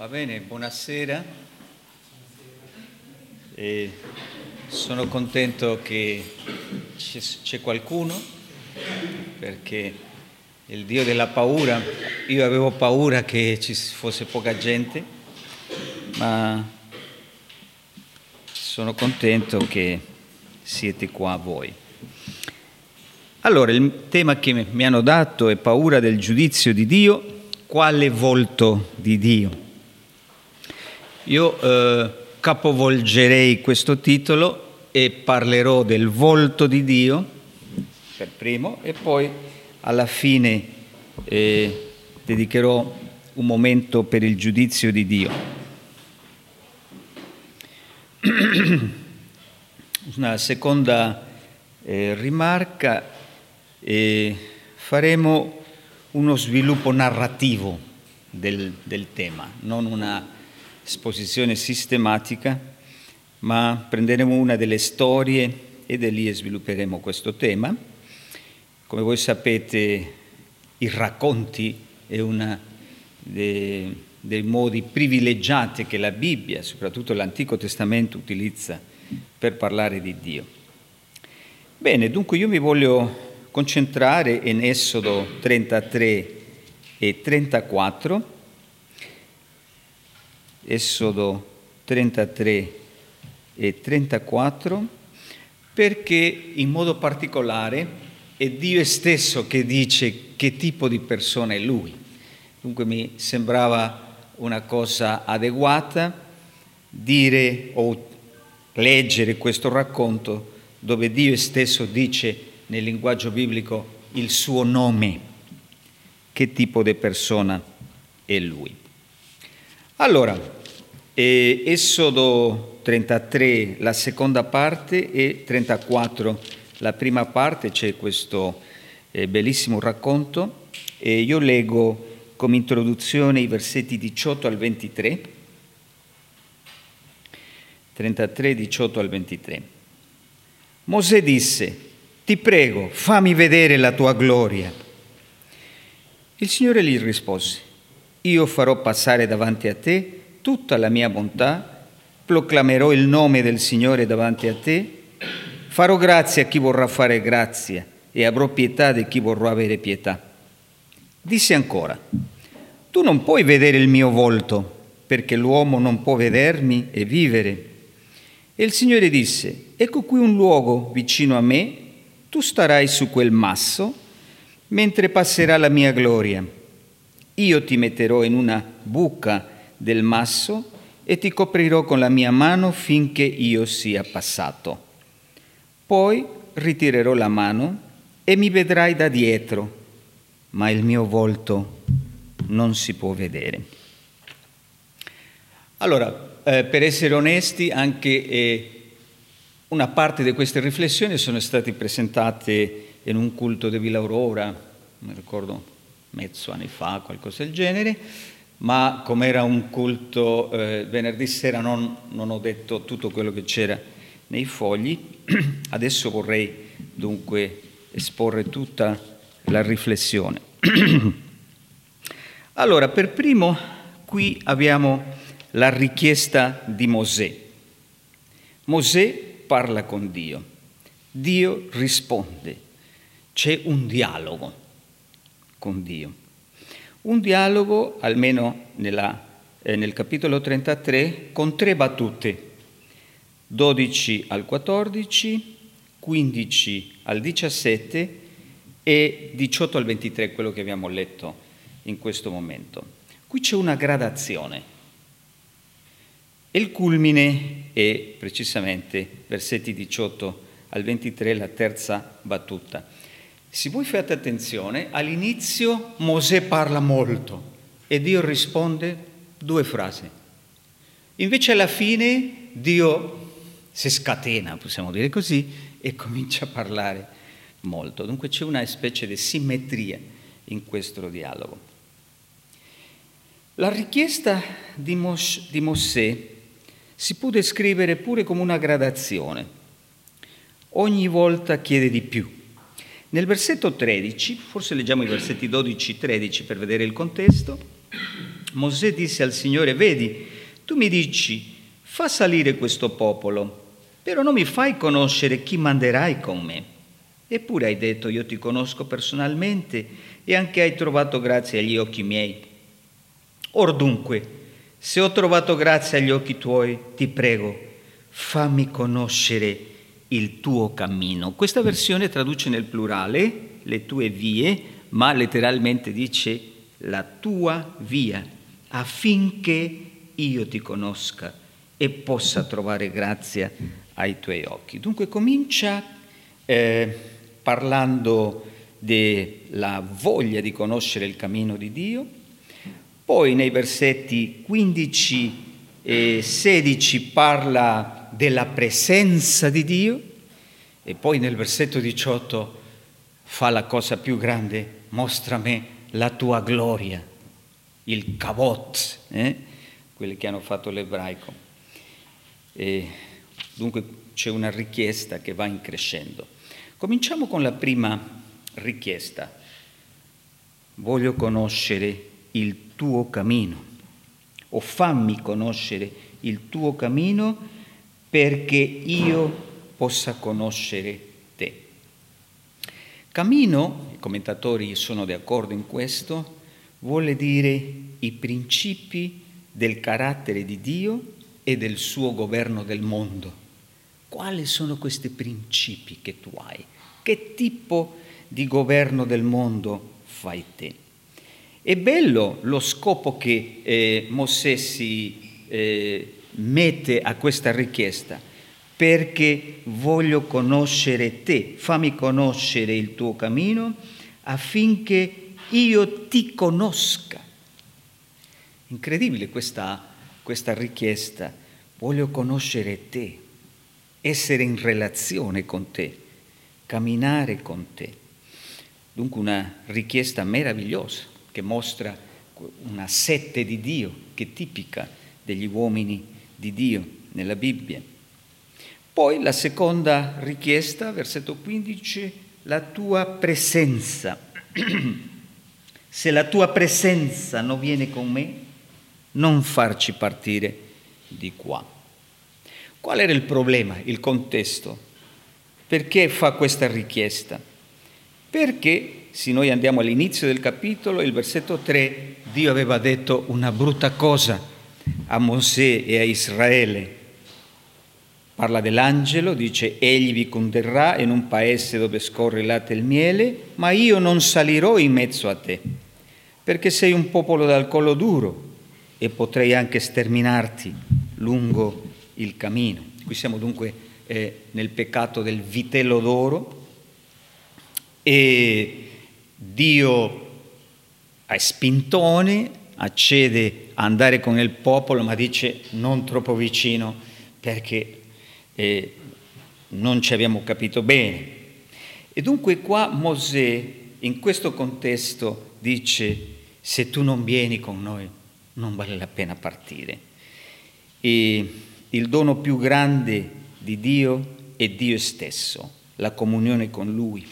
Va bene, buonasera. E sono contento che c'è qualcuno perché il Dio della paura, io avevo paura che ci fosse poca gente, ma sono contento che siete qua voi. Allora, il tema che mi hanno dato è paura del giudizio di Dio, quale volto di Dio? Io eh, capovolgerei questo titolo e parlerò del volto di Dio per primo e poi alla fine eh, dedicherò un momento per il giudizio di Dio. Una seconda eh, rimarca, eh, faremo uno sviluppo narrativo del, del tema, non una esposizione sistematica, ma prenderemo una delle storie e da lì svilupperemo questo tema. Come voi sapete, i racconti è uno dei, dei modi privilegiati che la Bibbia, soprattutto l'Antico Testamento, utilizza per parlare di Dio. Bene, dunque io mi voglio concentrare in Esodo 33 e 34 Esodo 33 e 34, perché in modo particolare è Dio stesso che dice che tipo di persona è Lui. Dunque mi sembrava una cosa adeguata dire o leggere questo racconto dove Dio stesso dice nel linguaggio biblico il suo nome, che tipo di persona è Lui. Allora, eh, Esodo 33, la seconda parte, e 34, la prima parte, c'è questo eh, bellissimo racconto. E io leggo come introduzione i versetti 18 al 23. 33, 18 al 23. Mosè disse, ti prego, fammi vedere la tua gloria. Il Signore gli rispose, io farò passare davanti a te tutta la mia bontà, proclamerò il nome del Signore davanti a te, farò grazia a chi vorrà fare grazia e avrò pietà di chi vorrà avere pietà. Disse ancora, tu non puoi vedere il mio volto, perché l'uomo non può vedermi e vivere. E il Signore disse, ecco qui un luogo vicino a me, tu starai su quel masso, mentre passerà la mia gloria io ti metterò in una buca del masso e ti coprirò con la mia mano finché io sia passato. Poi ritirerò la mano e mi vedrai da dietro, ma il mio volto non si può vedere. Allora, eh, per essere onesti, anche eh, una parte di queste riflessioni sono state presentate in un culto di Villa Aurora, mi ricordo mezzo anni fa, qualcosa del genere, ma come era un culto eh, venerdì sera non, non ho detto tutto quello che c'era nei fogli, adesso vorrei dunque esporre tutta la riflessione. allora, per primo qui abbiamo la richiesta di Mosè. Mosè parla con Dio, Dio risponde, c'è un dialogo con Dio. Un dialogo, almeno nella, eh, nel capitolo 33, con tre battute, 12 al 14, 15 al 17 e 18 al 23, quello che abbiamo letto in questo momento. Qui c'è una gradazione. E il culmine è precisamente versetti 18 al 23, la terza battuta. Se voi fate attenzione, all'inizio Mosè parla molto e Dio risponde due frasi. Invece alla fine Dio si scatena, possiamo dire così, e comincia a parlare molto. Dunque c'è una specie di simmetria in questo dialogo. La richiesta di, Mos- di Mosè si può descrivere pure come una gradazione. Ogni volta chiede di più nel versetto 13, forse leggiamo i versetti 12-13 per vedere il contesto, Mosè disse al Signore, vedi, tu mi dici, fa salire questo popolo, però non mi fai conoscere chi manderai con me. Eppure hai detto, io ti conosco personalmente e anche hai trovato grazia agli occhi miei. Or dunque, se ho trovato grazia agli occhi tuoi, ti prego, fammi conoscere il tuo cammino. Questa versione traduce nel plurale le tue vie, ma letteralmente dice la tua via, affinché io ti conosca e possa trovare grazia ai tuoi occhi. Dunque comincia eh, parlando della voglia di conoscere il cammino di Dio, poi nei versetti 15 e 16 parla della presenza di Dio e poi nel versetto 18 fa la cosa più grande, mostrami la tua gloria, il kavot, eh? quelli che hanno fatto l'ebraico. E dunque c'è una richiesta che va in crescendo. Cominciamo con la prima richiesta. Voglio conoscere il tuo cammino o fammi conoscere il tuo cammino perché io possa conoscere te. Cammino, i commentatori sono d'accordo in questo, vuole dire i principi del carattere di Dio e del suo governo del mondo. Quali sono questi principi che tu hai? Che tipo di governo del mondo fai te? È bello lo scopo che eh, Mosè si eh, mette a questa richiesta perché voglio conoscere te, fammi conoscere il tuo cammino affinché io ti conosca. Incredibile questa, questa richiesta, voglio conoscere te, essere in relazione con te, camminare con te. Dunque una richiesta meravigliosa che mostra una sette di Dio che è tipica degli uomini di Dio nella Bibbia. Poi la seconda richiesta, versetto 15, la tua presenza. Se la tua presenza non viene con me, non farci partire di qua. Qual era il problema, il contesto? Perché fa questa richiesta? Perché se noi andiamo all'inizio del capitolo, il versetto 3, Dio aveva detto una brutta cosa a Mosè e a Israele Parla dell'angelo, dice, egli vi condurrà in un paese dove scorre latte e il miele, ma io non salirò in mezzo a te, perché sei un popolo dal collo duro e potrei anche sterminarti lungo il cammino. Qui siamo dunque eh, nel peccato del vitello d'oro e Dio a spintone accede andare con il popolo, ma dice non troppo vicino perché e non ci abbiamo capito bene. E dunque qua Mosè in questo contesto dice se tu non vieni con noi non vale la pena partire. E il dono più grande di Dio è Dio stesso, la comunione con Lui.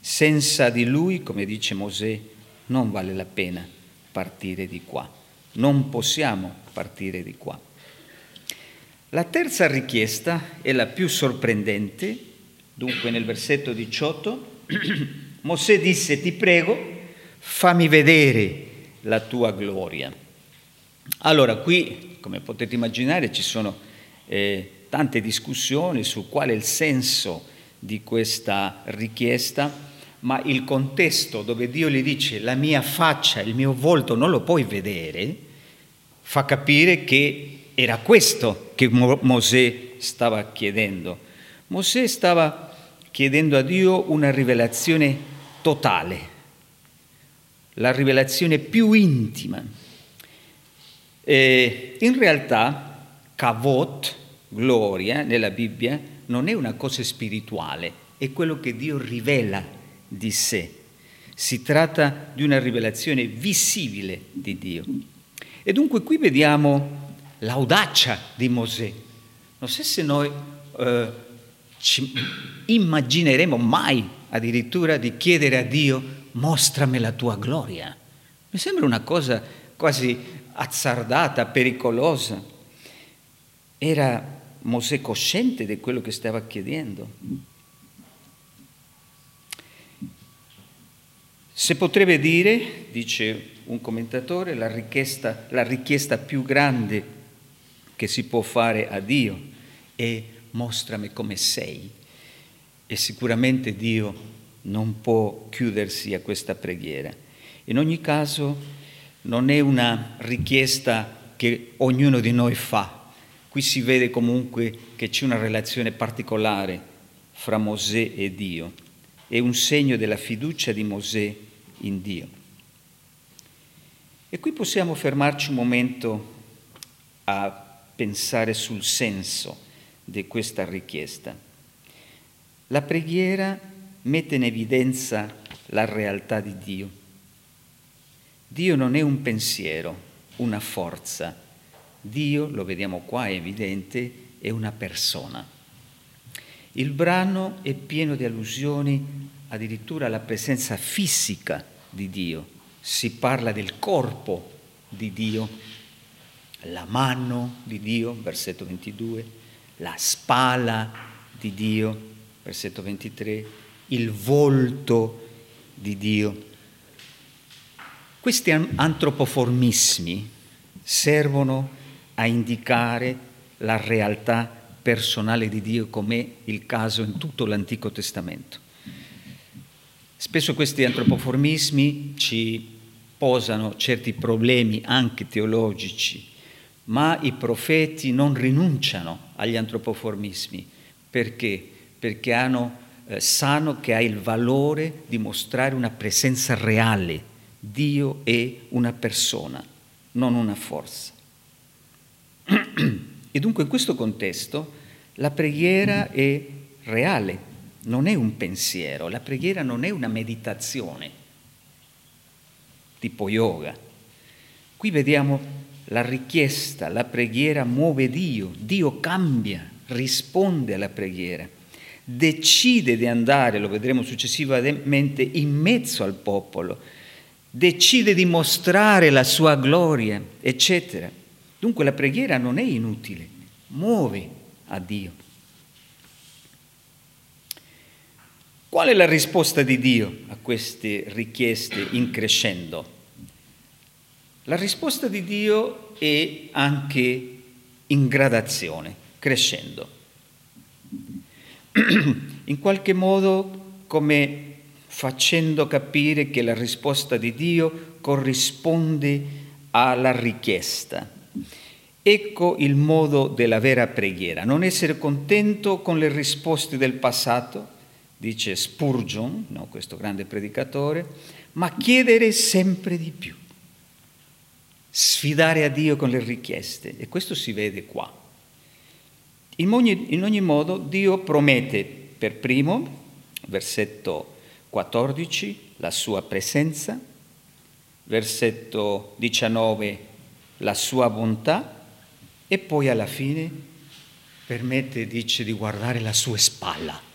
Senza di Lui, come dice Mosè, non vale la pena partire di qua. Non possiamo partire di qua. La terza richiesta è la più sorprendente, dunque nel versetto 18, Mosè disse ti prego fammi vedere la tua gloria. Allora qui, come potete immaginare, ci sono eh, tante discussioni su quale è il senso di questa richiesta, ma il contesto dove Dio gli dice la mia faccia, il mio volto non lo puoi vedere, fa capire che era questo che Mosè stava chiedendo. Mosè stava chiedendo a Dio una rivelazione totale, la rivelazione più intima. E in realtà, kavot, gloria, nella Bibbia, non è una cosa spirituale, è quello che Dio rivela di sé. Si tratta di una rivelazione visibile di Dio. E dunque qui vediamo l'audacia di Mosè. Non so se noi eh, ci immagineremo mai addirittura di chiedere a Dio mostrami la tua gloria. Mi sembra una cosa quasi azzardata, pericolosa. Era Mosè cosciente di quello che stava chiedendo. Se potrebbe dire, dice un commentatore, la richiesta, la richiesta più grande che si può fare a Dio è mostrami come sei. E sicuramente Dio non può chiudersi a questa preghiera. In ogni caso non è una richiesta che ognuno di noi fa, Qui si vede comunque che c'è una relazione particolare fra Mosè e Dio. È un segno della fiducia di Mosè in Dio. E qui possiamo fermarci un momento a pensare sul senso di questa richiesta. La preghiera mette in evidenza la realtà di Dio. Dio non è un pensiero, una forza Dio, lo vediamo qua, è evidente, è una persona. Il brano è pieno di allusioni addirittura alla presenza fisica di Dio. Si parla del corpo di Dio, la mano di Dio, versetto 22, la spalla di Dio, versetto 23, il volto di Dio. Questi antropoformismi servono a indicare la realtà personale di Dio come il caso in tutto l'Antico Testamento. Spesso questi antropoformismi ci posano certi problemi anche teologici, ma i profeti non rinunciano agli antropoformismi. Perché? Perché hanno, eh, sanno che ha il valore di mostrare una presenza reale. Dio è una persona, non una forza. E dunque in questo contesto la preghiera è reale, non è un pensiero, la preghiera non è una meditazione tipo yoga. Qui vediamo la richiesta, la preghiera muove Dio, Dio cambia, risponde alla preghiera, decide di andare, lo vedremo successivamente, in mezzo al popolo, decide di mostrare la sua gloria, eccetera. Dunque la preghiera non è inutile, muove a Dio. Qual è la risposta di Dio a queste richieste in crescendo? La risposta di Dio è anche in gradazione, crescendo. In qualche modo come facendo capire che la risposta di Dio corrisponde alla richiesta. Ecco il modo della vera preghiera, non essere contento con le risposte del passato, dice Spurgeon, no, questo grande predicatore, ma chiedere sempre di più, sfidare a Dio con le richieste e questo si vede qua. In ogni, in ogni modo Dio promette per primo, versetto 14, la sua presenza, versetto 19, la sua bontà, e poi alla fine permette, dice, di guardare la sua spalla.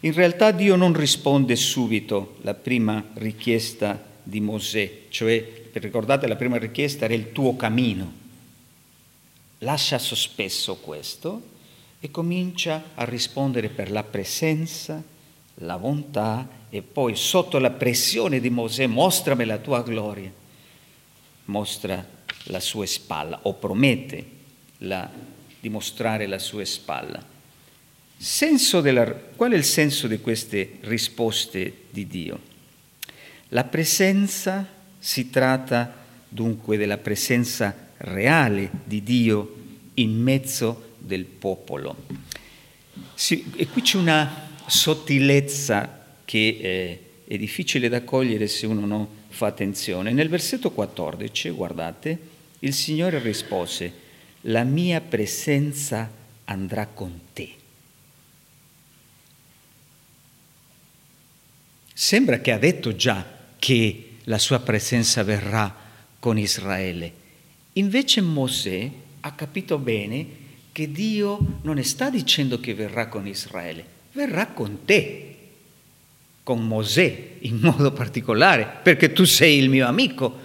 In realtà Dio non risponde subito alla prima richiesta di Mosè, cioè, ricordate, la prima richiesta era il tuo cammino. Lascia sospeso questo e comincia a rispondere per la presenza, la bontà e poi sotto la pressione di Mosè mostrami la tua gloria mostra la sua spalla o promette la, di mostrare la sua spalla. Della, qual è il senso di queste risposte di Dio? La presenza si tratta dunque della presenza reale di Dio in mezzo del popolo. Sì, e qui c'è una sottilezza che eh, è difficile da cogliere se uno non fa attenzione. Nel versetto 14, guardate, il Signore rispose, la mia presenza andrà con te. Sembra che ha detto già che la sua presenza verrà con Israele. Invece Mosè ha capito bene che Dio non sta dicendo che verrà con Israele, verrà con te. con Mosè in modo particolare, perché tu sei il mio amico,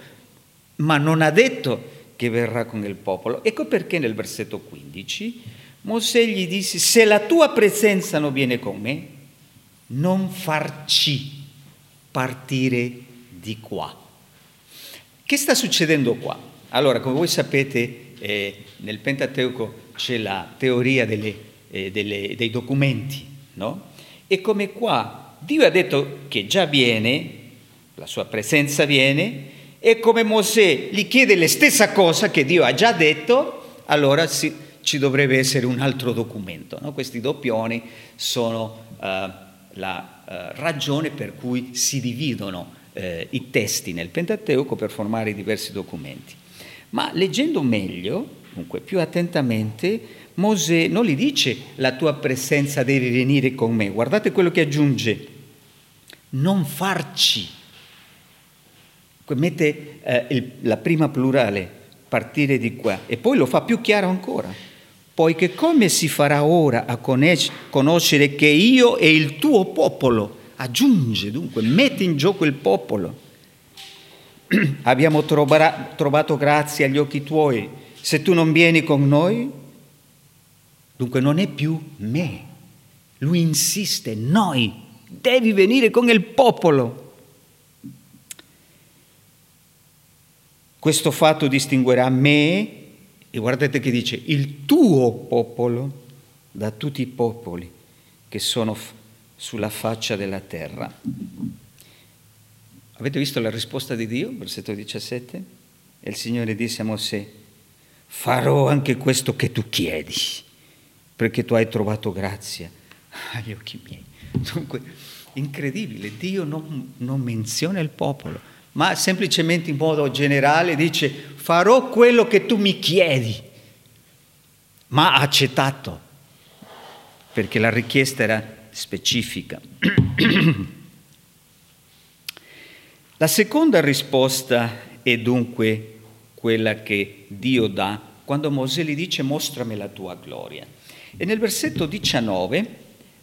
ma non ha detto che verrà con il popolo. Ecco perché nel versetto 15 Mosè gli disse, se la tua presenza non viene con me, non farci partire di qua. Che sta succedendo qua? Allora, come voi sapete, eh, nel Pentateuco c'è la teoria delle, eh, delle, dei documenti, no? E come qua Dio ha detto che già viene, la sua presenza viene, e come Mosè gli chiede la stessa cosa che Dio ha già detto, allora si, ci dovrebbe essere un altro documento. No? Questi doppioni sono uh, la uh, ragione per cui si dividono uh, i testi nel Pentateuco per formare i diversi documenti. Ma leggendo meglio, dunque più attentamente, Mosè non gli dice la tua presenza deve venire con me, guardate quello che aggiunge, non farci mette eh, il, la prima plurale, partire di qua, e poi lo fa più chiaro ancora. Poiché come si farà ora a conoscere che io e il tuo popolo, aggiunge dunque, mette in gioco il popolo, abbiamo trova, trovato grazia agli occhi tuoi, se tu non vieni con noi, dunque non è più me, lui insiste, noi, devi venire con il popolo. Questo fatto distinguerà me, e guardate che dice, il tuo popolo da tutti i popoli che sono f- sulla faccia della terra. Avete visto la risposta di Dio, versetto 17? E il Signore disse a Mosè, farò anche questo che tu chiedi, perché tu hai trovato grazia agli occhi miei. Dunque, incredibile, Dio non, non menziona il popolo, ma semplicemente in modo generale dice farò quello che tu mi chiedi, ma accettato, perché la richiesta era specifica. La seconda risposta è dunque quella che Dio dà quando Mosè gli dice mostrami la tua gloria. E nel versetto 19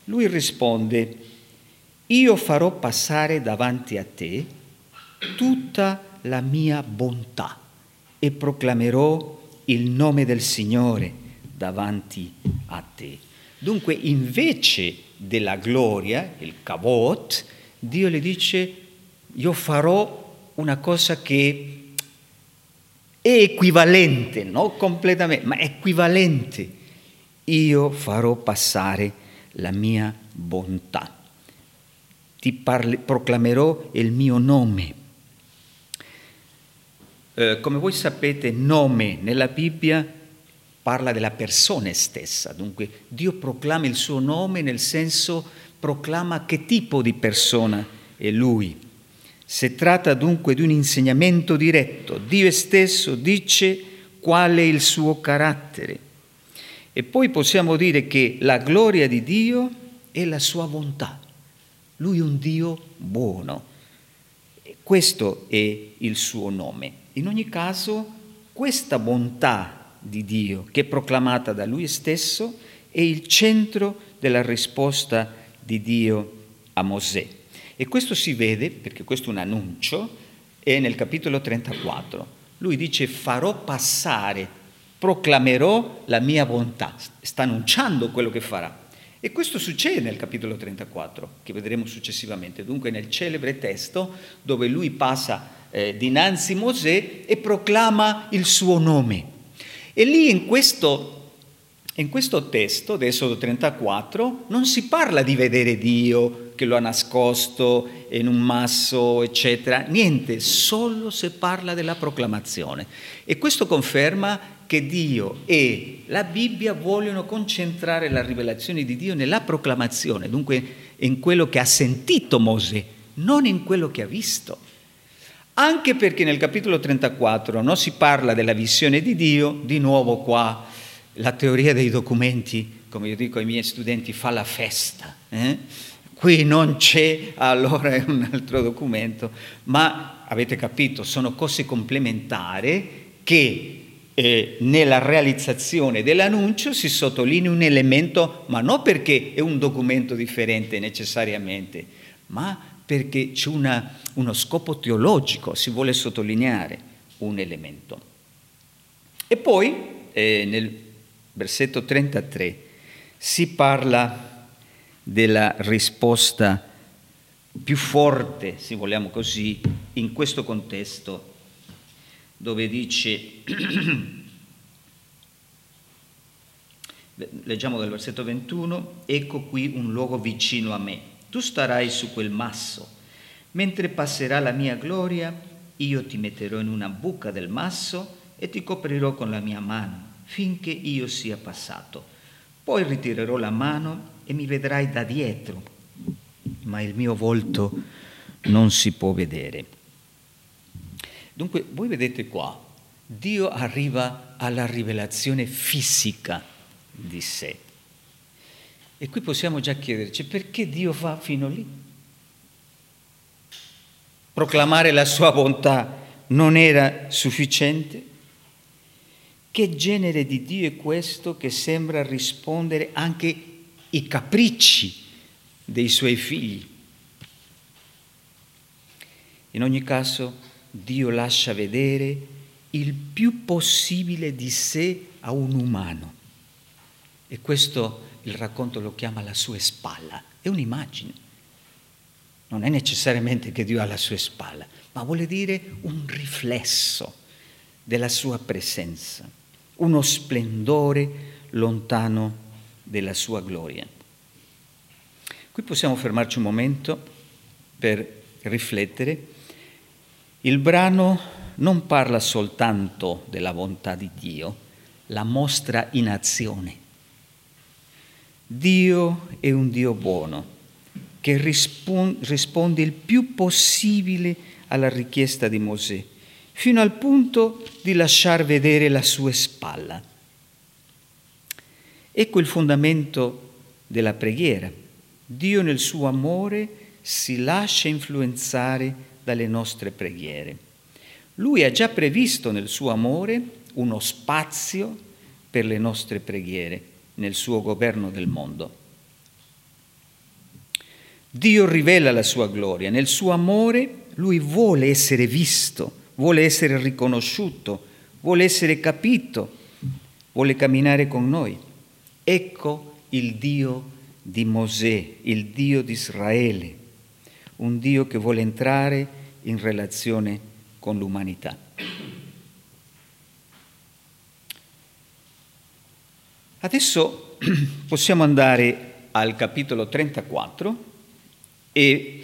lui risponde, io farò passare davanti a te tutta la mia bontà e proclamerò il nome del Signore davanti a te. Dunque, invece della gloria, il kavot, Dio le dice, io farò una cosa che è equivalente, non completamente, ma equivalente. Io farò passare la mia bontà. Ti parli, proclamerò il mio nome eh, come voi sapete, nome nella Bibbia parla della persona stessa, dunque Dio proclama il suo nome nel senso proclama che tipo di persona è Lui. Si tratta dunque di un insegnamento diretto, Dio stesso dice qual è il suo carattere. E poi possiamo dire che la gloria di Dio è la sua bontà. Lui è un Dio buono. Questo è il suo nome. In ogni caso, questa bontà di Dio, che è proclamata da Lui stesso, è il centro della risposta di Dio a Mosè. E questo si vede, perché questo è un annuncio, è nel capitolo 34. Lui dice farò passare, proclamerò la mia bontà. Sta annunciando quello che farà. E questo succede nel capitolo 34, che vedremo successivamente, dunque nel celebre testo dove lui passa eh, dinanzi Mosè e proclama il suo nome. E lì in questo, in questo testo, d'Esodo 34, non si parla di vedere Dio che lo ha nascosto in un masso, eccetera, niente, solo si parla della proclamazione. E questo conferma che Dio e la Bibbia vogliono concentrare la rivelazione di Dio nella proclamazione, dunque in quello che ha sentito Mosè, non in quello che ha visto. Anche perché nel capitolo 34 non si parla della visione di Dio, di nuovo qua la teoria dei documenti, come io dico ai miei studenti, fa la festa. Eh? Qui non c'è, allora è un altro documento, ma avete capito, sono cose complementari che eh, nella realizzazione dell'annuncio si sottolinea un elemento, ma non perché è un documento differente necessariamente, ma perché c'è una, uno scopo teologico, si vuole sottolineare un elemento. E poi eh, nel versetto 33 si parla della risposta più forte, se vogliamo così, in questo contesto, dove dice, leggiamo dal versetto 21, ecco qui un luogo vicino a me, tu starai su quel masso, mentre passerà la mia gloria, io ti metterò in una buca del masso e ti coprirò con la mia mano, finché io sia passato. Poi ritirerò la mano e mi vedrai da dietro, ma il mio volto non si può vedere. Dunque, voi vedete qua, Dio arriva alla rivelazione fisica di sé. E qui possiamo già chiederci perché Dio va fino lì. Proclamare la sua bontà non era sufficiente? Che genere di Dio è questo che sembra rispondere anche ai capricci dei suoi figli? In ogni caso, Dio lascia vedere il più possibile di sé a un umano. E questo il racconto lo chiama la sua spalla, è un'immagine. Non è necessariamente che Dio ha la sua spalla, ma vuole dire un riflesso della sua presenza uno splendore lontano della sua gloria. Qui possiamo fermarci un momento per riflettere. Il brano non parla soltanto della bontà di Dio, la mostra in azione. Dio è un Dio buono che risponde il più possibile alla richiesta di Mosè fino al punto di lasciar vedere la sua spalla. Ecco il fondamento della preghiera. Dio nel suo amore si lascia influenzare dalle nostre preghiere. Lui ha già previsto nel suo amore uno spazio per le nostre preghiere nel suo governo del mondo. Dio rivela la sua gloria, nel suo amore lui vuole essere visto vuole essere riconosciuto, vuole essere capito, vuole camminare con noi. Ecco il Dio di Mosè, il Dio di Israele, un Dio che vuole entrare in relazione con l'umanità. Adesso possiamo andare al capitolo 34 e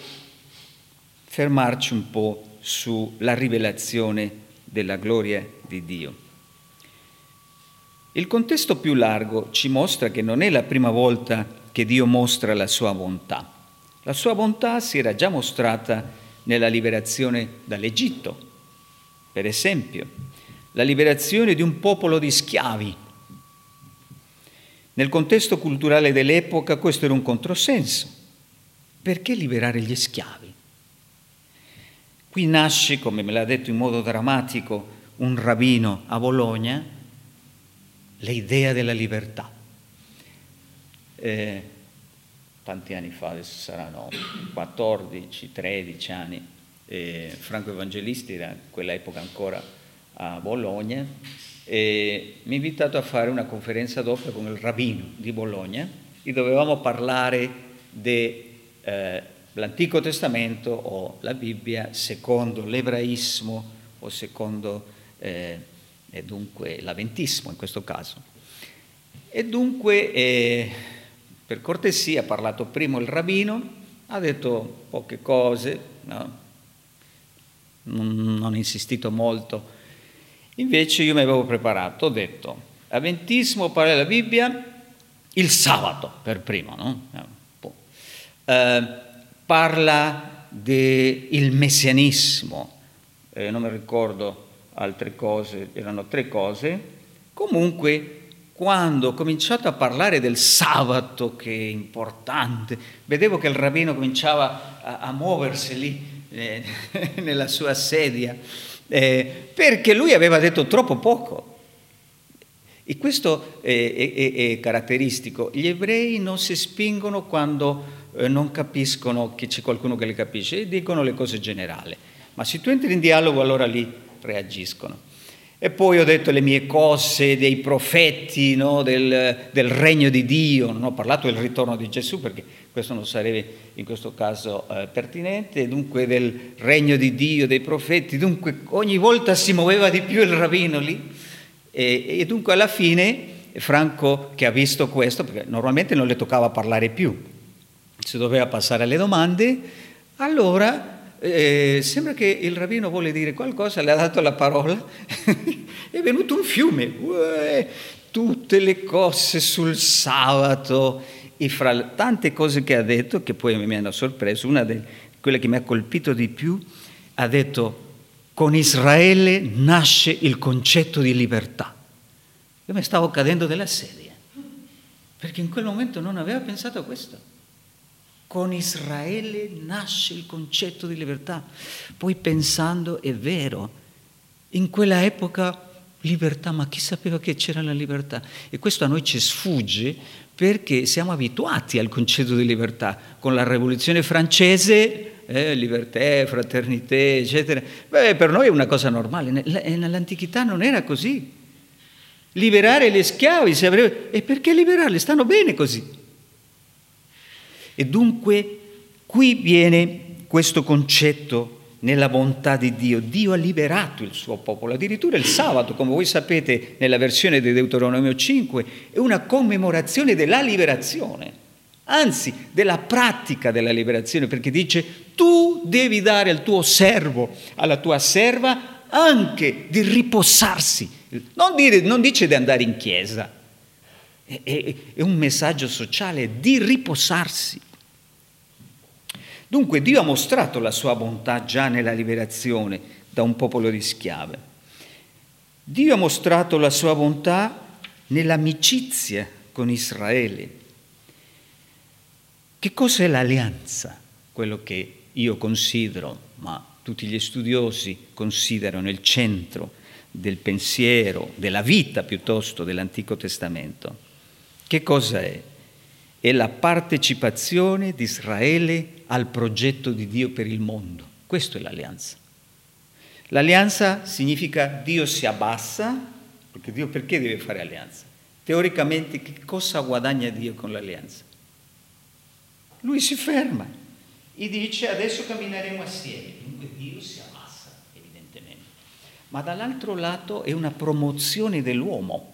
fermarci un po' sulla rivelazione della gloria di Dio. Il contesto più largo ci mostra che non è la prima volta che Dio mostra la sua bontà. La sua bontà si era già mostrata nella liberazione dall'Egitto, per esempio, la liberazione di un popolo di schiavi. Nel contesto culturale dell'epoca questo era un controsenso. Perché liberare gli schiavi? Qui nasce, come me l'ha detto in modo drammatico un rabbino a Bologna, l'idea della libertà. Eh, tanti anni fa, adesso saranno 14, 13 anni, eh, Franco Evangelisti era in quell'epoca ancora a Bologna e mi ha invitato a fare una conferenza doppia con il rabbino di Bologna e dovevamo parlare di eh, Testamento o la Bibbia secondo l'ebraismo o secondo eh, dunque l'Aventismo in questo caso. E dunque, eh, per cortesia, ha parlato prima il rabbino, ha detto poche cose, no? non, ha insistito molto. Invece io mi avevo preparato, ho detto, Aventismo parla della Bibbia il sabato per primo, no? Eh, parla del messianismo, eh, non mi ricordo altre cose, erano tre cose, comunque quando ho cominciato a parlare del sabato che è importante, vedevo che il rabbino cominciava a, a muoversi lì eh, nella sua sedia, eh, perché lui aveva detto troppo poco. E questo è, è, è, caratteristico. Gli ebrei non si spingono quando eh, non capiscono che c'è qualcuno che le capisce e dicono le cose generali. Ma se tu entri in dialogo allora lì reagiscono. E poi ho detto le mie cose dei profeti, no? del, del, regno di Dio, non ho parlato del ritorno di Gesù perché questo non sarebbe in questo caso eh, pertinente, dunque del regno di Dio, dei profeti, dunque ogni volta si muoveva di più il rabbino lì. E, e dunque alla fine Franco che ha visto questo, perché normalmente non le toccava parlare più, si doveva passare alle domande, allora eh, sembra che il rabbino vuole dire qualcosa, le ha dato la parola, è venuto un fiume, uè, tutte le cose sul sabato, e fra tante cose che ha detto, che poi mi hanno sorpreso, una di quelle che mi ha colpito di più, ha detto, con Israele nasce il concetto di libertà. Io mi stavo cadendo dalla sedia, perché in quel momento non aveva pensato a questo con Israele nasce il concetto di libertà. Poi pensando, è vero, in quella epoca libertà, ma chi sapeva che c'era la libertà? E questo a noi ci sfugge perché siamo abituati al concetto di libertà. Con la rivoluzione francese, eh, libertà, fraternità, eccetera, beh, per noi è una cosa normale. Nell'antichità non era così. Liberare gli schiavi, e perché liberarli? Stanno bene così. E dunque qui viene questo concetto nella bontà di Dio. Dio ha liberato il suo popolo, addirittura il sabato, come voi sapete nella versione di Deuteronomio 5, è una commemorazione della liberazione, anzi della pratica della liberazione, perché dice tu devi dare al tuo servo, alla tua serva, anche di riposarsi. Non, dire, non dice di andare in chiesa, è, è un messaggio sociale di riposarsi. Dunque Dio ha mostrato la sua bontà già nella liberazione da un popolo di schiave. Dio ha mostrato la sua bontà nell'amicizia con Israele. Che cos'è l'alleanza? Quello che io considero, ma tutti gli studiosi considerano il centro del pensiero, della vita piuttosto dell'Antico Testamento. Che cosa è? È la partecipazione di Israele al progetto di Dio per il mondo. Questa è l'alleanza. L'alleanza significa Dio si abbassa, perché Dio perché deve fare alleanza? Teoricamente che cosa guadagna Dio con l'alleanza? Lui si ferma e dice adesso cammineremo assieme. Dunque Dio si abbassa, evidentemente. Ma dall'altro lato è una promozione dell'uomo.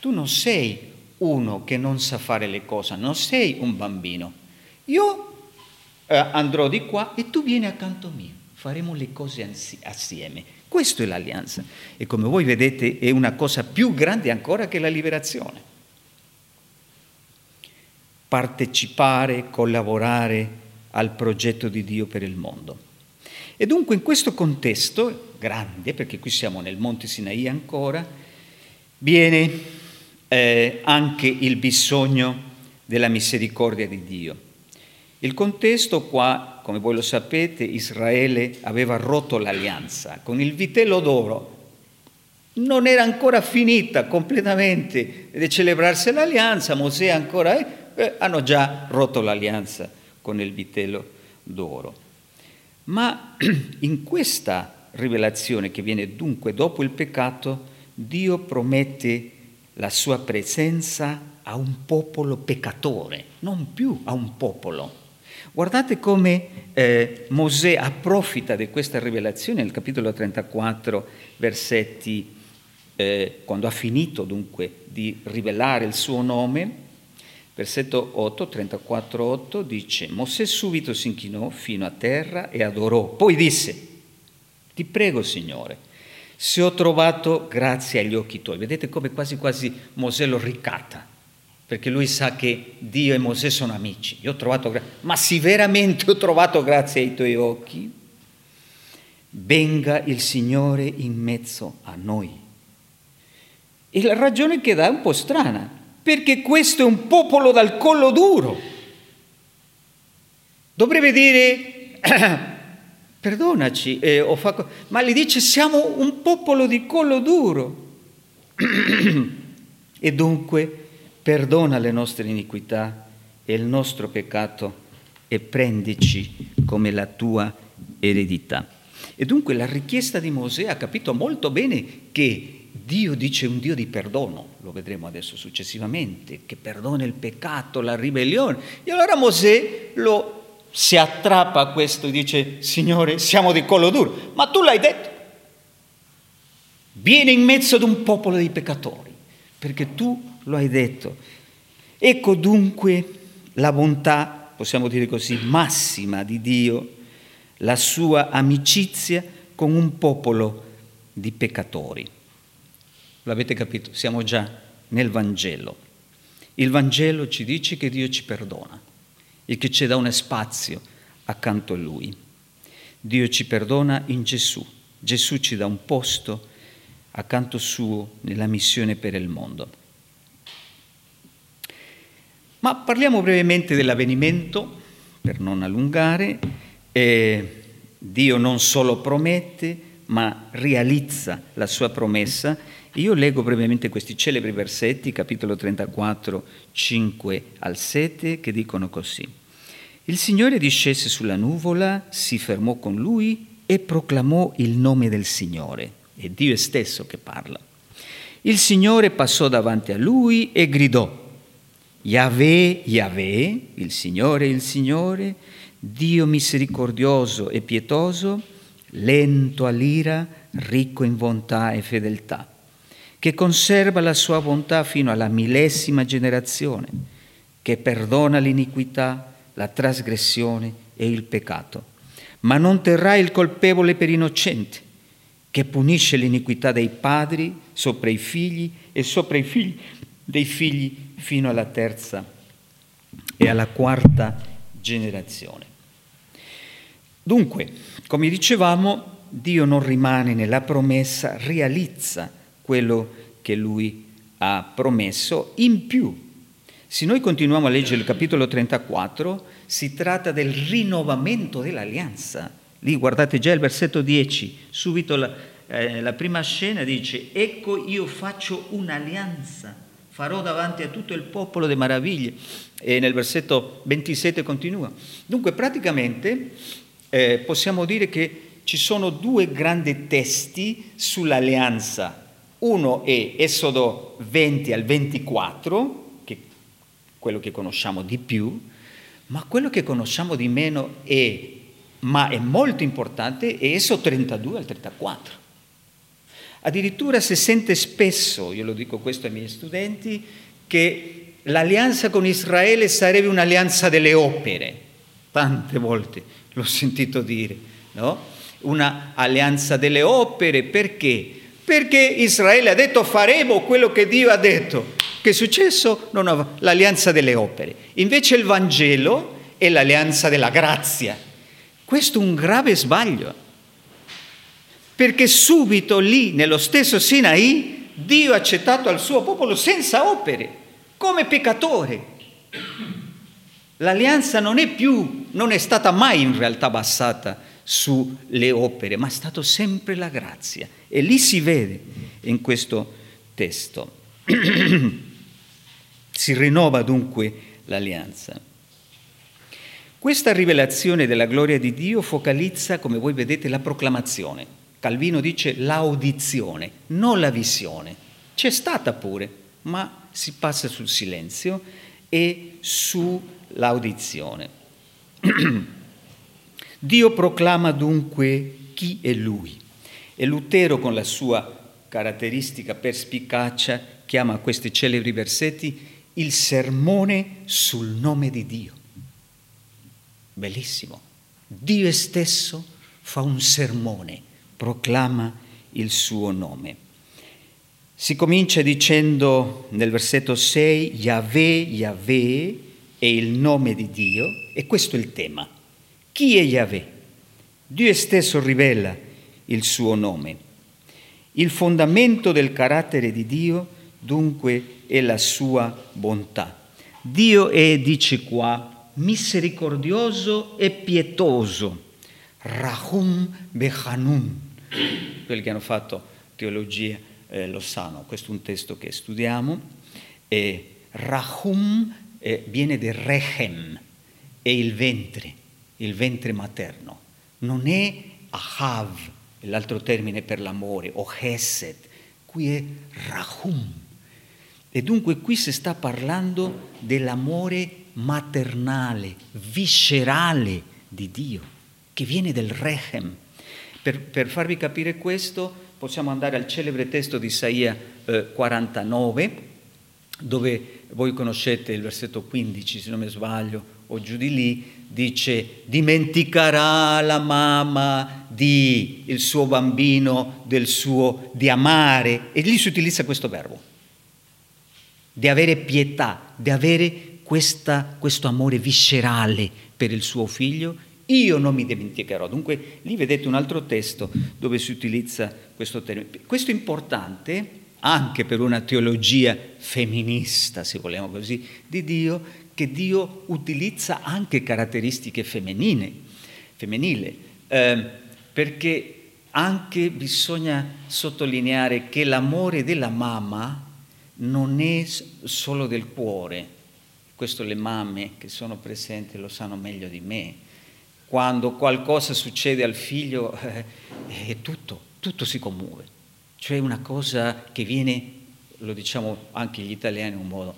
Tu non sei uno che non sa fare le cose, non sei un bambino. Io eh, andrò di qua e tu vieni accanto a me, faremo le cose assieme. Questa è l'alleanza e come voi vedete è una cosa più grande ancora che la liberazione. Partecipare, collaborare al progetto di Dio per il mondo. E dunque in questo contesto grande, perché qui siamo nel Monte Sinai ancora, viene eh, anche il bisogno della misericordia di Dio. Il contesto qua, come voi lo sapete, Israele aveva rotto l'alleanza con il vitello d'oro. Non era ancora finita completamente di celebrarsi l'alleanza, Mosè ancora, eh, eh, hanno già rotto l'alleanza con il vitello d'oro. Ma in questa rivelazione che viene dunque dopo il peccato, Dio promette la sua presenza a un popolo peccatore, non più a un popolo. Guardate come eh, Mosè approfitta di questa rivelazione nel capitolo 34, versetti, eh, quando ha finito dunque di rivelare il suo nome, versetto 8, 34, 8 dice, Mosè subito si inchinò fino a terra e adorò, poi disse, ti prego Signore, se ho trovato grazia agli occhi tuoi. Vedete come quasi quasi Mosè lo ricatta, perché lui sa che Dio e Mosè sono amici. Io ho trovato grazia, ma se veramente ho trovato grazia ai tuoi occhi, venga il Signore in mezzo a noi. E la ragione che dà è un po' strana, perché questo è un popolo dal collo duro. Dovrebbe dire perdonaci, eh, fatto... ma gli dice siamo un popolo di collo duro. e dunque perdona le nostre iniquità e il nostro peccato e prendici come la tua eredità. E dunque la richiesta di Mosè ha capito molto bene che Dio dice un Dio di perdono, lo vedremo adesso successivamente, che perdona il peccato, la ribellione. E allora Mosè lo, si attrappa a questo e dice, Signore, siamo di collo duro, ma tu l'hai detto. Vieni in mezzo ad un popolo di peccatori, perché tu lo hai detto. Ecco dunque la bontà, possiamo dire così, massima di Dio, la sua amicizia con un popolo di peccatori. L'avete capito? Siamo già nel Vangelo. Il Vangelo ci dice che Dio ci perdona e che ci dà uno spazio accanto a Lui. Dio ci perdona in Gesù. Gesù ci dà un posto accanto suo nella missione per il mondo. Ma parliamo brevemente dell'avvenimento, per non allungare. Eh, Dio non solo promette, ma realizza la sua promessa. Io leggo brevemente questi celebri versetti, capitolo 34, 5 al 7, che dicono così. Il Signore discese sulla nuvola, si fermò con lui e proclamò il nome del Signore. È Dio stesso che parla. Il Signore passò davanti a lui e gridò, Yahweh, Yahweh, il Signore, il Signore, Dio misericordioso e pietoso, lento all'ira, ricco in bontà e fedeltà, che conserva la sua bontà fino alla millesima generazione, che perdona l'iniquità, la trasgressione e il peccato, ma non terrà il colpevole per innocente, che punisce l'iniquità dei padri sopra i figli e sopra i figli dei figli fino alla terza e alla quarta generazione. Dunque, come dicevamo, Dio non rimane nella promessa, realizza quello che lui ha promesso in più. Se noi continuiamo a leggere il capitolo 34, si tratta del rinnovamento dell'alleanza. Lì guardate già il versetto 10, subito la, eh, la prima scena dice, ecco io faccio un'alleanza farò davanti a tutto il popolo le meraviglie. E nel versetto 27 continua. Dunque praticamente eh, possiamo dire che ci sono due grandi testi sull'alleanza. Uno è Esodo 20 al 24, che è quello che conosciamo di più, ma quello che conosciamo di meno è, ma è molto importante, è Esodo 32 al 34. Addirittura si sente spesso, io lo dico questo ai miei studenti, che l'alleanza con Israele sarebbe un'alleanza delle opere. Tante volte l'ho sentito dire, no? Una alleanza delle opere perché? Perché Israele ha detto faremo quello che Dio ha detto. Che è successo? Ha, l'alleanza delle opere. Invece il Vangelo è l'alleanza della grazia. Questo è un grave sbaglio perché subito lì, nello stesso Sinai, Dio ha accettato al suo popolo senza opere, come peccatore. L'alleanza non è più, non è stata mai in realtà basata sulle opere, ma è stata sempre la grazia. E lì si vede in questo testo. si rinnova dunque l'alleanza. Questa rivelazione della gloria di Dio focalizza, come voi vedete, la proclamazione. Calvino dice l'audizione, non la visione. C'è stata pure, ma si passa sul silenzio e sull'audizione. Dio proclama dunque chi è Lui e Lutero con la sua caratteristica perspicacia chiama questi celebri versetti il sermone sul nome di Dio. Bellissimo. Dio stesso fa un sermone proclama il suo nome. Si comincia dicendo nel versetto 6, Yahweh, Yahweh è il nome di Dio e questo è il tema. Chi è Yahweh? Dio stesso rivela il suo nome. Il fondamento del carattere di Dio dunque è la sua bontà. Dio è, dice qua, misericordioso e pietoso. Rahum Bechanun quelli che hanno fatto teologia eh, lo sanno, questo è un testo che studiamo, e Rahum eh, viene del rechem, è il ventre, il ventre materno. Non è ahav, l'altro termine per l'amore, o chesed, qui è rahum. E dunque qui si sta parlando dell'amore maternale, viscerale di Dio, che viene del rechem. Per, per farvi capire questo possiamo andare al celebre testo di Isaia eh, 49, dove voi conoscete il versetto 15, se non mi sbaglio, o giù di lì, dice dimenticherà la mamma di il suo bambino, del suo di amare, e lì si utilizza questo verbo, di avere pietà, di avere questa, questo amore viscerale per il suo figlio, io non mi dimenticherò. Dunque lì vedete un altro testo dove si utilizza questo termine. Questo è importante anche per una teologia femminista, se vogliamo così, di Dio, che Dio utilizza anche caratteristiche femminili, femminile, eh, perché anche bisogna sottolineare che l'amore della mamma non è solo del cuore, questo le mamme che sono presenti lo sanno meglio di me, quando qualcosa succede al figlio eh, è tutto, tutto si commuove, cioè una cosa che viene, lo diciamo anche gli italiani in un modo,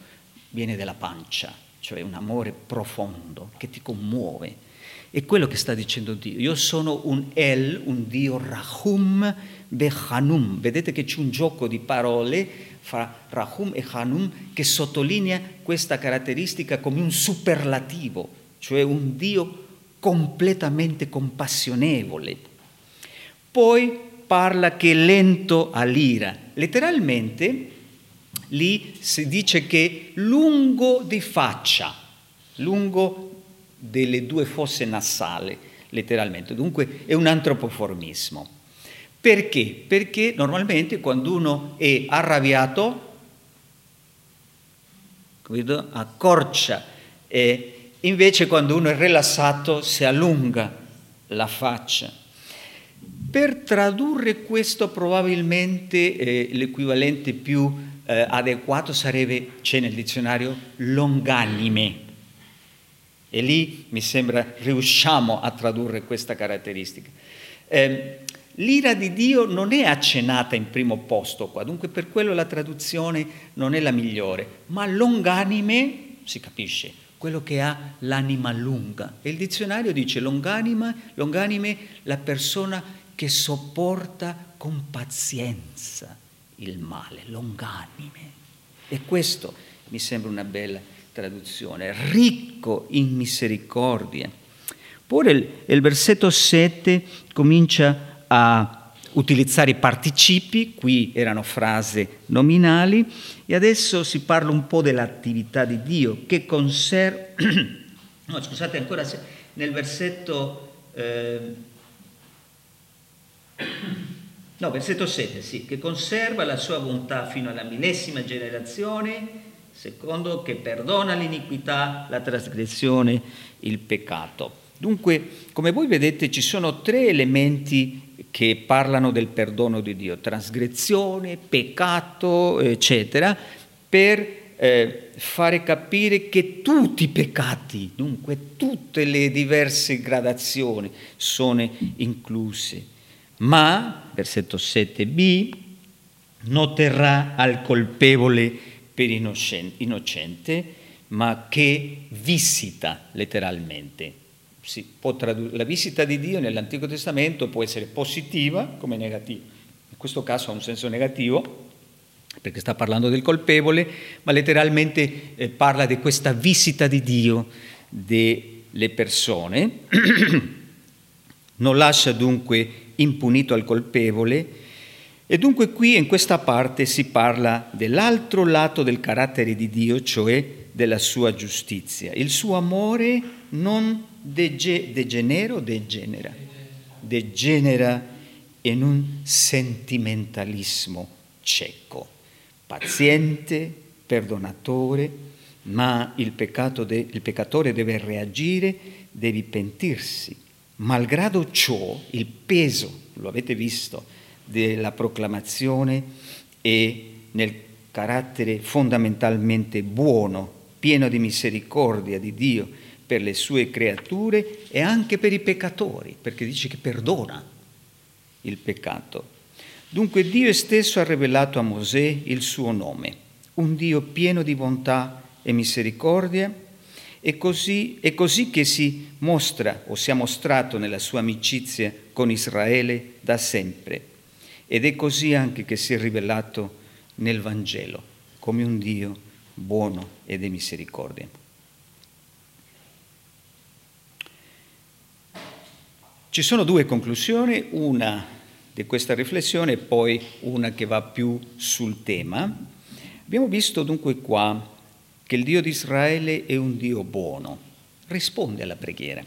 viene dalla pancia, cioè un amore profondo che ti commuove. È quello che sta dicendo Dio. Io sono un El, un Dio Rahum Behanum. Vedete che c'è un gioco di parole fra Rahum e Hanum che sottolinea questa caratteristica come un superlativo, cioè un Dio completamente compassionevole. Poi parla che è lento all'ira. Letteralmente lì si dice che lungo di faccia, lungo delle due fosse nasali, letteralmente. Dunque è un antropoformismo. Perché? Perché normalmente quando uno è arrabbiato, capito? accorcia e invece quando uno è rilassato si allunga la faccia. Per tradurre questo probabilmente eh, l'equivalente più eh, adeguato sarebbe, c'è nel dizionario, longanime. E lì mi sembra riusciamo a tradurre questa caratteristica. Eh, l'ira di Dio non è accennata in primo posto qua, dunque per quello la traduzione non è la migliore, ma longanime, si capisce, quello che ha l'anima lunga. E il dizionario dice longanima, longanime, la persona che sopporta con pazienza il male, longanime. E questo mi sembra una bella traduzione, ricco in misericordia. Poi il, il versetto 7 comincia a utilizzare i participi, qui erano frasi nominali, e adesso si parla un po' dell'attività di Dio che conserva... no, scusate ancora, nel versetto... Eh, no, versetto 7, sì, che conserva la sua bontà fino alla millesima generazione secondo che perdona l'iniquità, la trasgressione, il peccato. Dunque, come voi vedete, ci sono tre elementi che parlano del perdono di Dio, trasgressione, peccato, eccetera, per eh, fare capire che tutti i peccati, dunque tutte le diverse gradazioni sono incluse. Ma, versetto 7b, noterà al colpevole per innocente, ma che visita letteralmente. Tradu- la visita di Dio nell'Antico Testamento può essere positiva come negativa. In questo caso ha un senso negativo, perché sta parlando del colpevole, ma letteralmente eh, parla di questa visita di Dio delle persone. non lascia dunque impunito al colpevole, e dunque qui in questa parte si parla dell'altro lato del carattere di Dio, cioè della sua giustizia. Il suo amore non dege- degenera o degenera? Degenera in un sentimentalismo cieco, paziente, perdonatore, ma il, de- il peccatore deve reagire, deve pentirsi. Malgrado ciò, il peso, lo avete visto, della proclamazione e nel carattere fondamentalmente buono pieno di misericordia di Dio per le sue creature e anche per i peccatori, perché dice che perdona il peccato. Dunque Dio stesso ha rivelato a Mosè il suo nome, un Dio pieno di bontà e misericordia, e così, è così che si mostra o si è mostrato nella sua amicizia con Israele da sempre. Ed è così anche che si è rivelato nel Vangelo come un Dio buono e di misericordia. Ci sono due conclusioni, una di questa riflessione e poi una che va più sul tema. Abbiamo visto dunque qua che il Dio di Israele è un Dio buono, risponde alla preghiera.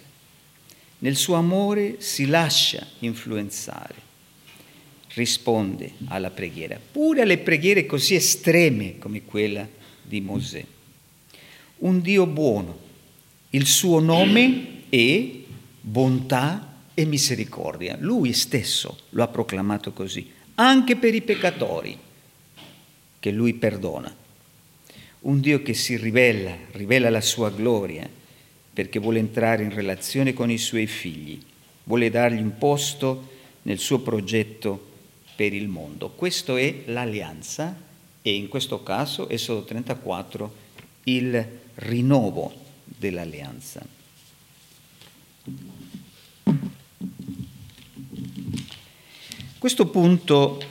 Nel suo amore si lascia influenzare, risponde alla preghiera, pure alle preghiere così estreme come quella di Mosè. Un Dio buono, il suo nome è bontà e misericordia. Lui stesso lo ha proclamato così, anche per i peccatori, che lui perdona. Un Dio che si rivela, rivela la sua gloria, perché vuole entrare in relazione con i suoi figli, vuole dargli un posto nel suo progetto per il mondo. Questa è l'alleanza e in questo caso, Esodo 34, il rinnovo dell'alleanza. Questo punto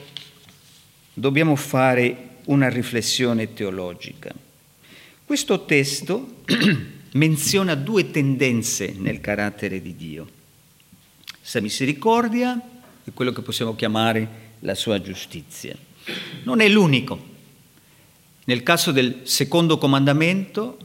dobbiamo fare una riflessione teologica. Questo testo menziona due tendenze nel carattere di Dio. Sa misericordia e quello che possiamo chiamare la sua giustizia. Non è l'unico. Nel caso del secondo comandamento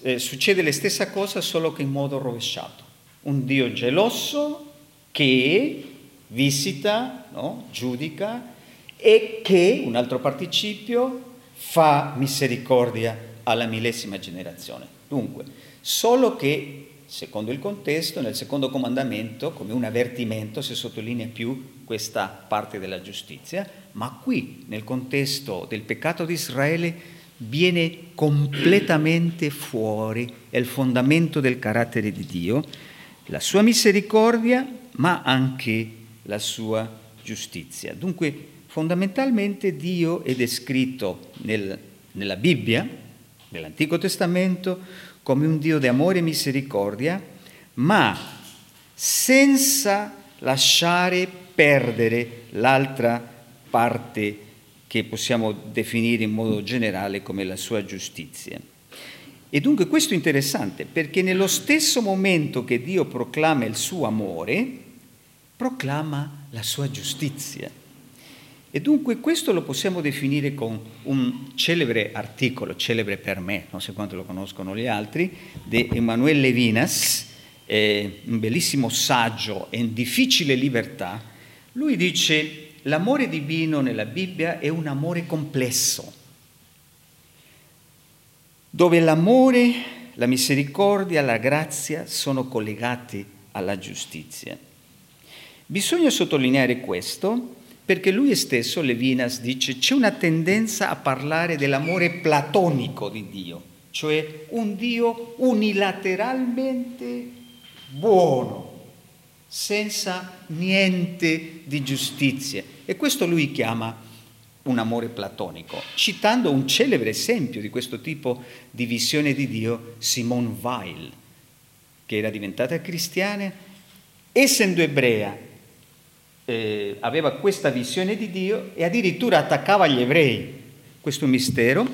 eh, succede la stessa cosa solo che in modo rovesciato. Un Dio geloso che visita, no? giudica e che, un altro participio, fa misericordia alla millesima generazione. Dunque, solo che, secondo il contesto, nel secondo comandamento, come un avvertimento, si sottolinea più questa parte della giustizia, ma qui, nel contesto del peccato di Israele, viene completamente fuori, è il fondamento del carattere di Dio, la sua misericordia, ma anche la sua giustizia. Dunque, fondamentalmente Dio è descritto nel, nella Bibbia, nell'Antico Testamento, come un Dio di amore e misericordia, ma senza lasciare perdere l'altra parte che possiamo definire in modo generale come la sua giustizia. E dunque questo è interessante perché nello stesso momento che Dio proclama il suo amore, proclama la sua giustizia. E dunque questo lo possiamo definire con un celebre articolo, celebre per me, non so quanto lo conoscono gli altri, di Emanuele Levinas, eh, un bellissimo saggio in difficile libertà. Lui dice l'amore divino nella Bibbia è un amore complesso, dove l'amore, la misericordia, la grazia sono collegati alla giustizia. Bisogna sottolineare questo perché lui stesso, Levinas, dice c'è una tendenza a parlare dell'amore platonico di Dio, cioè un Dio unilateralmente buono, senza niente di giustizia. E questo lui chiama un amore platonico, citando un celebre esempio di questo tipo di visione di Dio, Simone Weil, che era diventata cristiana, essendo ebrea eh, aveva questa visione di Dio e addirittura attaccava gli ebrei. Questo mistero,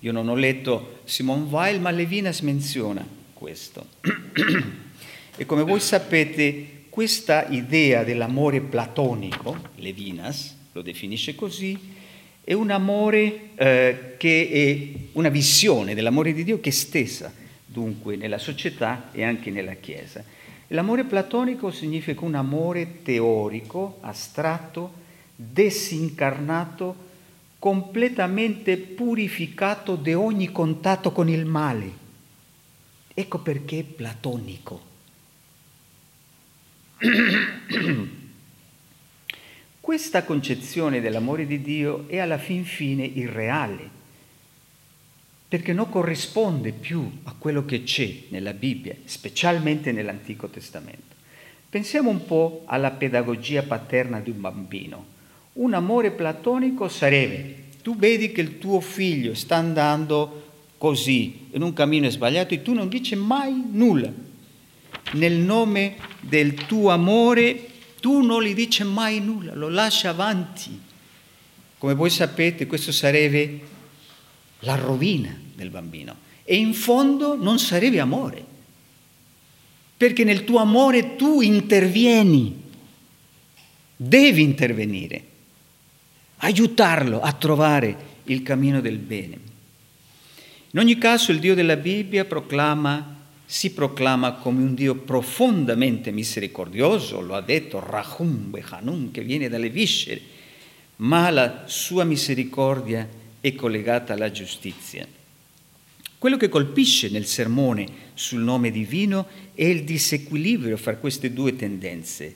io non ho letto Simone Weil, ma Levinas menziona questo. e come voi sapete, questa idea dell'amore platonico, Levinas lo definisce così, è un amore eh, che è una visione dell'amore di Dio che è stessa dunque nella società e anche nella Chiesa. L'amore platonico significa un amore teorico, astratto, disincarnato, completamente purificato di ogni contatto con il male. Ecco perché è platonico. Questa concezione dell'amore di Dio è alla fin fine irreale, perché non corrisponde più a quello che c'è nella Bibbia, specialmente nell'Antico Testamento. Pensiamo un po' alla pedagogia paterna di un bambino. Un amore platonico sarebbe, tu vedi che il tuo figlio sta andando così, in un cammino sbagliato, e tu non dici mai nulla. Nel nome del tuo amore tu non gli dici mai nulla, lo lasci avanti. Come voi sapete, questo sarebbe la rovina del bambino. E in fondo non sarebbe amore, perché nel tuo amore tu intervieni, devi intervenire, aiutarlo a trovare il cammino del bene. In ogni caso il Dio della Bibbia proclama, si proclama come un Dio profondamente misericordioso, lo ha detto Rahum Behanum, che viene dalle viscere, ma la sua misericordia è collegata alla giustizia. Quello che colpisce nel sermone sul nome divino è il disequilibrio fra queste due tendenze.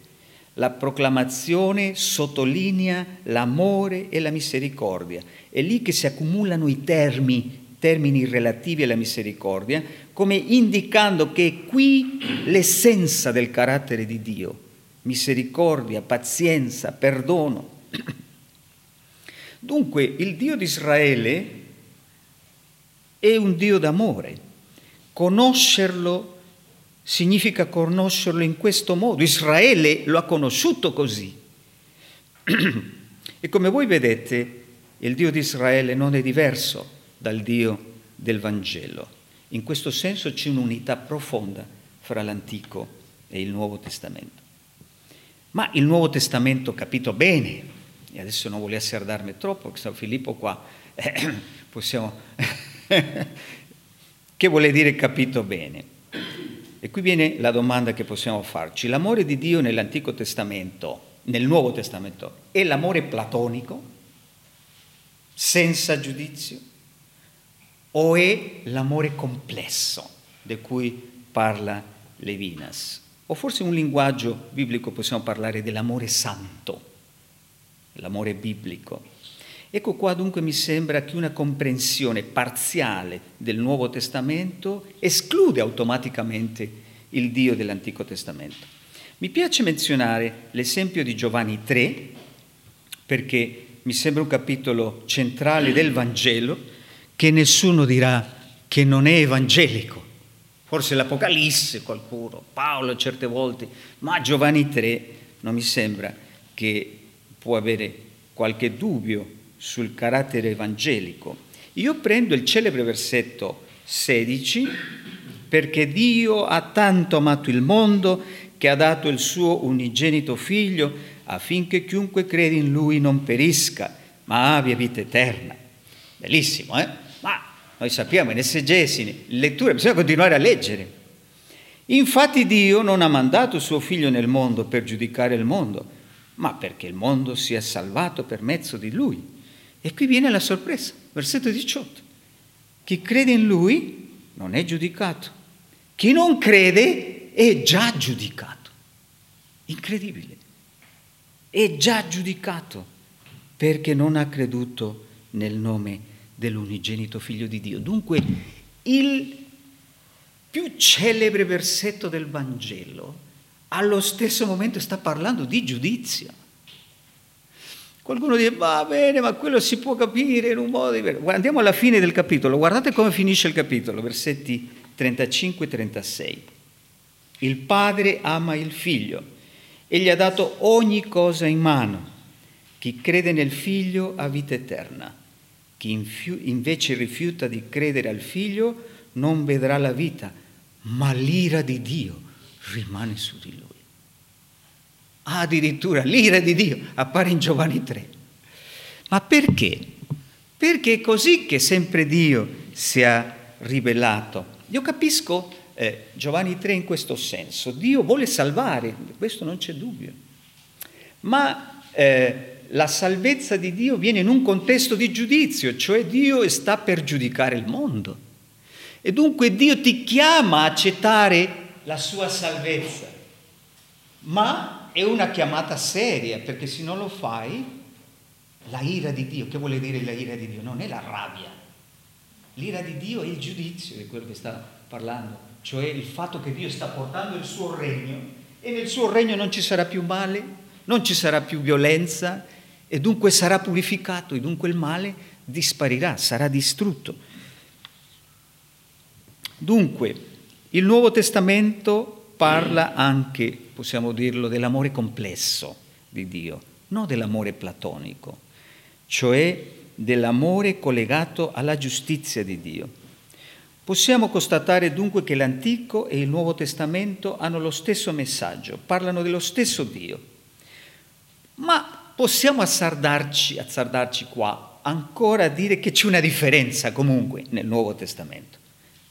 La proclamazione sottolinea l'amore e la misericordia. È lì che si accumulano i termini termini relativi alla misericordia, come indicando che è qui l'essenza del carattere di Dio, misericordia, pazienza, perdono. Dunque il Dio di Israele è un Dio d'amore. Conoscerlo significa conoscerlo in questo modo. Israele lo ha conosciuto così. E come voi vedete, il Dio di Israele non è diverso dal Dio del Vangelo. In questo senso c'è un'unità profonda fra l'Antico e il Nuovo Testamento. Ma il Nuovo Testamento capito bene, e adesso non voglio asserdarmi troppo, perché San Filippo qua eh, possiamo... che vuole dire capito bene? E qui viene la domanda che possiamo farci. L'amore di Dio nell'Antico Testamento, nel Nuovo Testamento, è l'amore platonico, senza giudizio? o è l'amore complesso di cui parla Levinas? O forse in un linguaggio biblico possiamo parlare dell'amore santo, l'amore biblico. Ecco qua dunque mi sembra che una comprensione parziale del Nuovo Testamento esclude automaticamente il Dio dell'Antico Testamento. Mi piace menzionare l'esempio di Giovanni 3 perché mi sembra un capitolo centrale del Vangelo che nessuno dirà che non è evangelico. Forse l'Apocalisse qualcuno, Paolo certe volte, ma Giovanni 3 non mi sembra che può avere qualche dubbio sul carattere evangelico. Io prendo il celebre versetto 16 perché Dio ha tanto amato il mondo che ha dato il suo unigenito figlio affinché chiunque credi in lui non perisca, ma abbia vita eterna. Bellissimo, eh? Noi sappiamo in esegesi, in lettura, bisogna continuare a leggere. Infatti Dio non ha mandato suo figlio nel mondo per giudicare il mondo, ma perché il mondo sia salvato per mezzo di lui. E qui viene la sorpresa, versetto 18. Chi crede in lui non è giudicato. Chi non crede è già giudicato. Incredibile. È già giudicato perché non ha creduto nel nome dell'unigenito figlio di Dio. Dunque il più celebre versetto del Vangelo allo stesso momento sta parlando di giudizio. Qualcuno dice, va bene, ma quello si può capire in un modo diverso. Andiamo alla fine del capitolo, guardate come finisce il capitolo, versetti 35 e 36. Il padre ama il figlio e gli ha dato ogni cosa in mano. Chi crede nel figlio ha vita eterna chi invece rifiuta di credere al figlio non vedrà la vita, ma l'ira di Dio rimane su di lui. Addirittura l'ira di Dio appare in Giovanni 3. Ma perché? Perché è così che sempre Dio si è rivelato. Io capisco eh, Giovanni 3 in questo senso. Dio vuole salvare, questo non c'è dubbio. Ma eh, la salvezza di Dio viene in un contesto di giudizio, cioè Dio sta per giudicare il mondo. E dunque Dio ti chiama a accettare la sua salvezza, ma è una chiamata seria, perché se non lo fai, la ira di Dio, che vuole dire la ira di Dio? Non è la rabbia, l'ira di Dio è il giudizio, è quello che sta parlando, cioè il fatto che Dio sta portando il suo regno e nel suo regno non ci sarà più male, non ci sarà più violenza e dunque sarà purificato e dunque il male disparirà, sarà distrutto. Dunque, il Nuovo Testamento parla anche, possiamo dirlo, dell'amore complesso di Dio, non dell'amore platonico, cioè dell'amore collegato alla giustizia di Dio. Possiamo constatare dunque che l'Antico e il Nuovo Testamento hanno lo stesso messaggio, parlano dello stesso Dio. Ma possiamo azzardarci, azzardarci qua ancora a dire che c'è una differenza comunque nel Nuovo Testamento.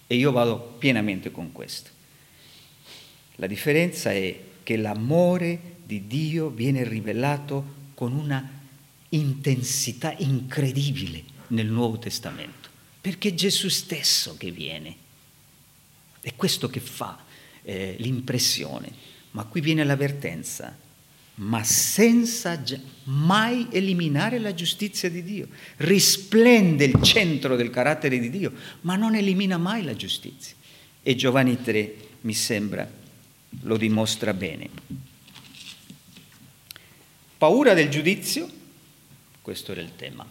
E io vado pienamente con questo. La differenza è che l'amore di Dio viene rivelato con una intensità incredibile nel Nuovo Testamento, perché è Gesù stesso che viene. È questo che fa eh, l'impressione. Ma qui viene l'avvertenza ma senza mai eliminare la giustizia di Dio. Risplende il centro del carattere di Dio, ma non elimina mai la giustizia. E Giovanni 3, mi sembra, lo dimostra bene. Paura del giudizio? Questo era il tema.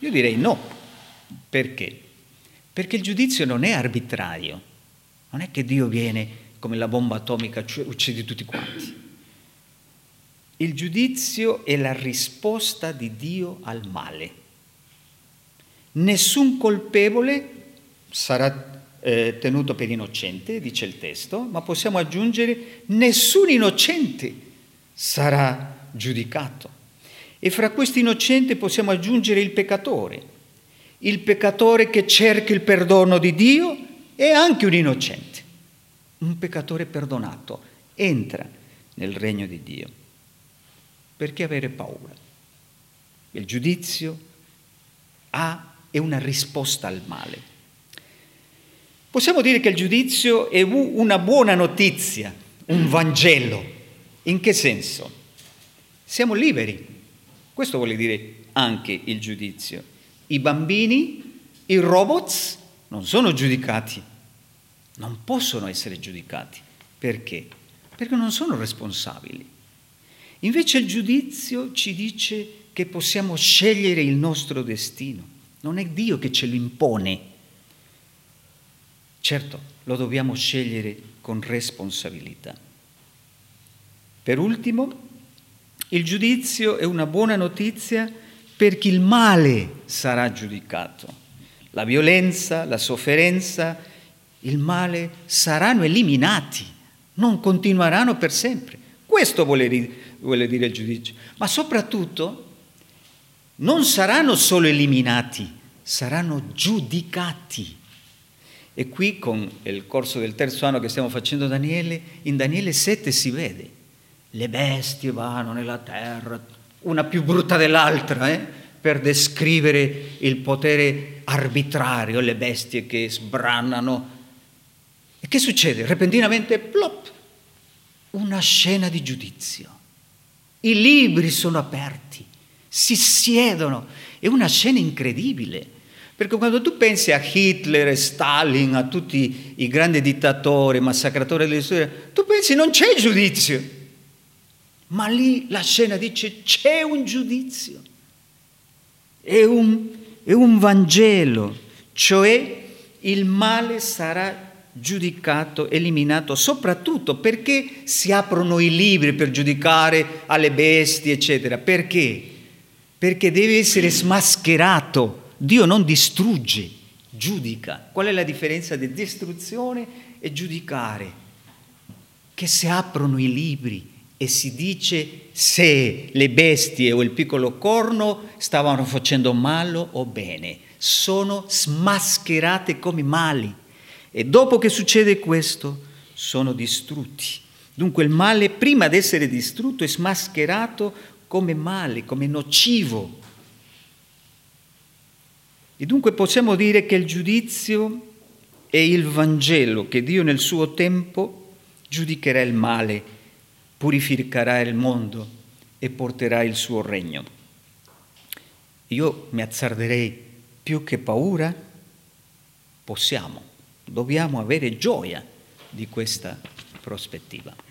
Io direi no. Perché? Perché il giudizio non è arbitrario. Non è che Dio viene come la bomba atomica uccide tutti quanti. Il giudizio è la risposta di Dio al male. Nessun colpevole sarà eh, tenuto per innocente, dice il testo, ma possiamo aggiungere nessun innocente sarà giudicato. E fra questi innocenti possiamo aggiungere il peccatore, il peccatore che cerca il perdono di Dio è anche un innocente un peccatore perdonato entra nel regno di Dio. Perché avere paura? Il giudizio ha, è una risposta al male. Possiamo dire che il giudizio è una buona notizia, un Vangelo. In che senso? Siamo liberi. Questo vuole dire anche il giudizio. I bambini, i robots non sono giudicati non possono essere giudicati. Perché? Perché non sono responsabili. Invece il giudizio ci dice che possiamo scegliere il nostro destino. Non è Dio che ce lo impone. Certo, lo dobbiamo scegliere con responsabilità. Per ultimo, il giudizio è una buona notizia per chi il male sarà giudicato. La violenza, la sofferenza, il male saranno eliminati, non continueranno per sempre. Questo vuole dire il giudizio. Ma soprattutto non saranno solo eliminati, saranno giudicati. E qui con il corso del terzo anno che stiamo facendo Daniele, in Daniele 7 si vede, le bestie vanno nella terra, una più brutta dell'altra, eh, per descrivere il potere arbitrario, le bestie che sbranano e che succede? Repentinamente, plop, una scena di giudizio. I libri sono aperti, si siedono, è una scena incredibile. Perché quando tu pensi a Hitler, a Stalin, a tutti i grandi dittatori, massacratori della storia, tu pensi non c'è giudizio. Ma lì la scena dice c'è un giudizio. È un, è un Vangelo, cioè il male sarà giudicato, eliminato, soprattutto perché si aprono i libri per giudicare alle bestie, eccetera. Perché? Perché deve essere smascherato. Dio non distrugge, giudica. Qual è la differenza di distruzione e giudicare? Che si aprono i libri e si dice se le bestie o il piccolo corno stavano facendo male o bene. Sono smascherate come mali e dopo che succede questo sono distrutti. Dunque il male, prima di essere distrutto, è smascherato come male, come nocivo. E dunque possiamo dire che il giudizio è il Vangelo che Dio nel suo tempo giudicherà il male, purificherà il mondo e porterà il suo regno. io mi azzarderei più che paura, possiamo, dobbiamo avere gioia di questa prospettiva.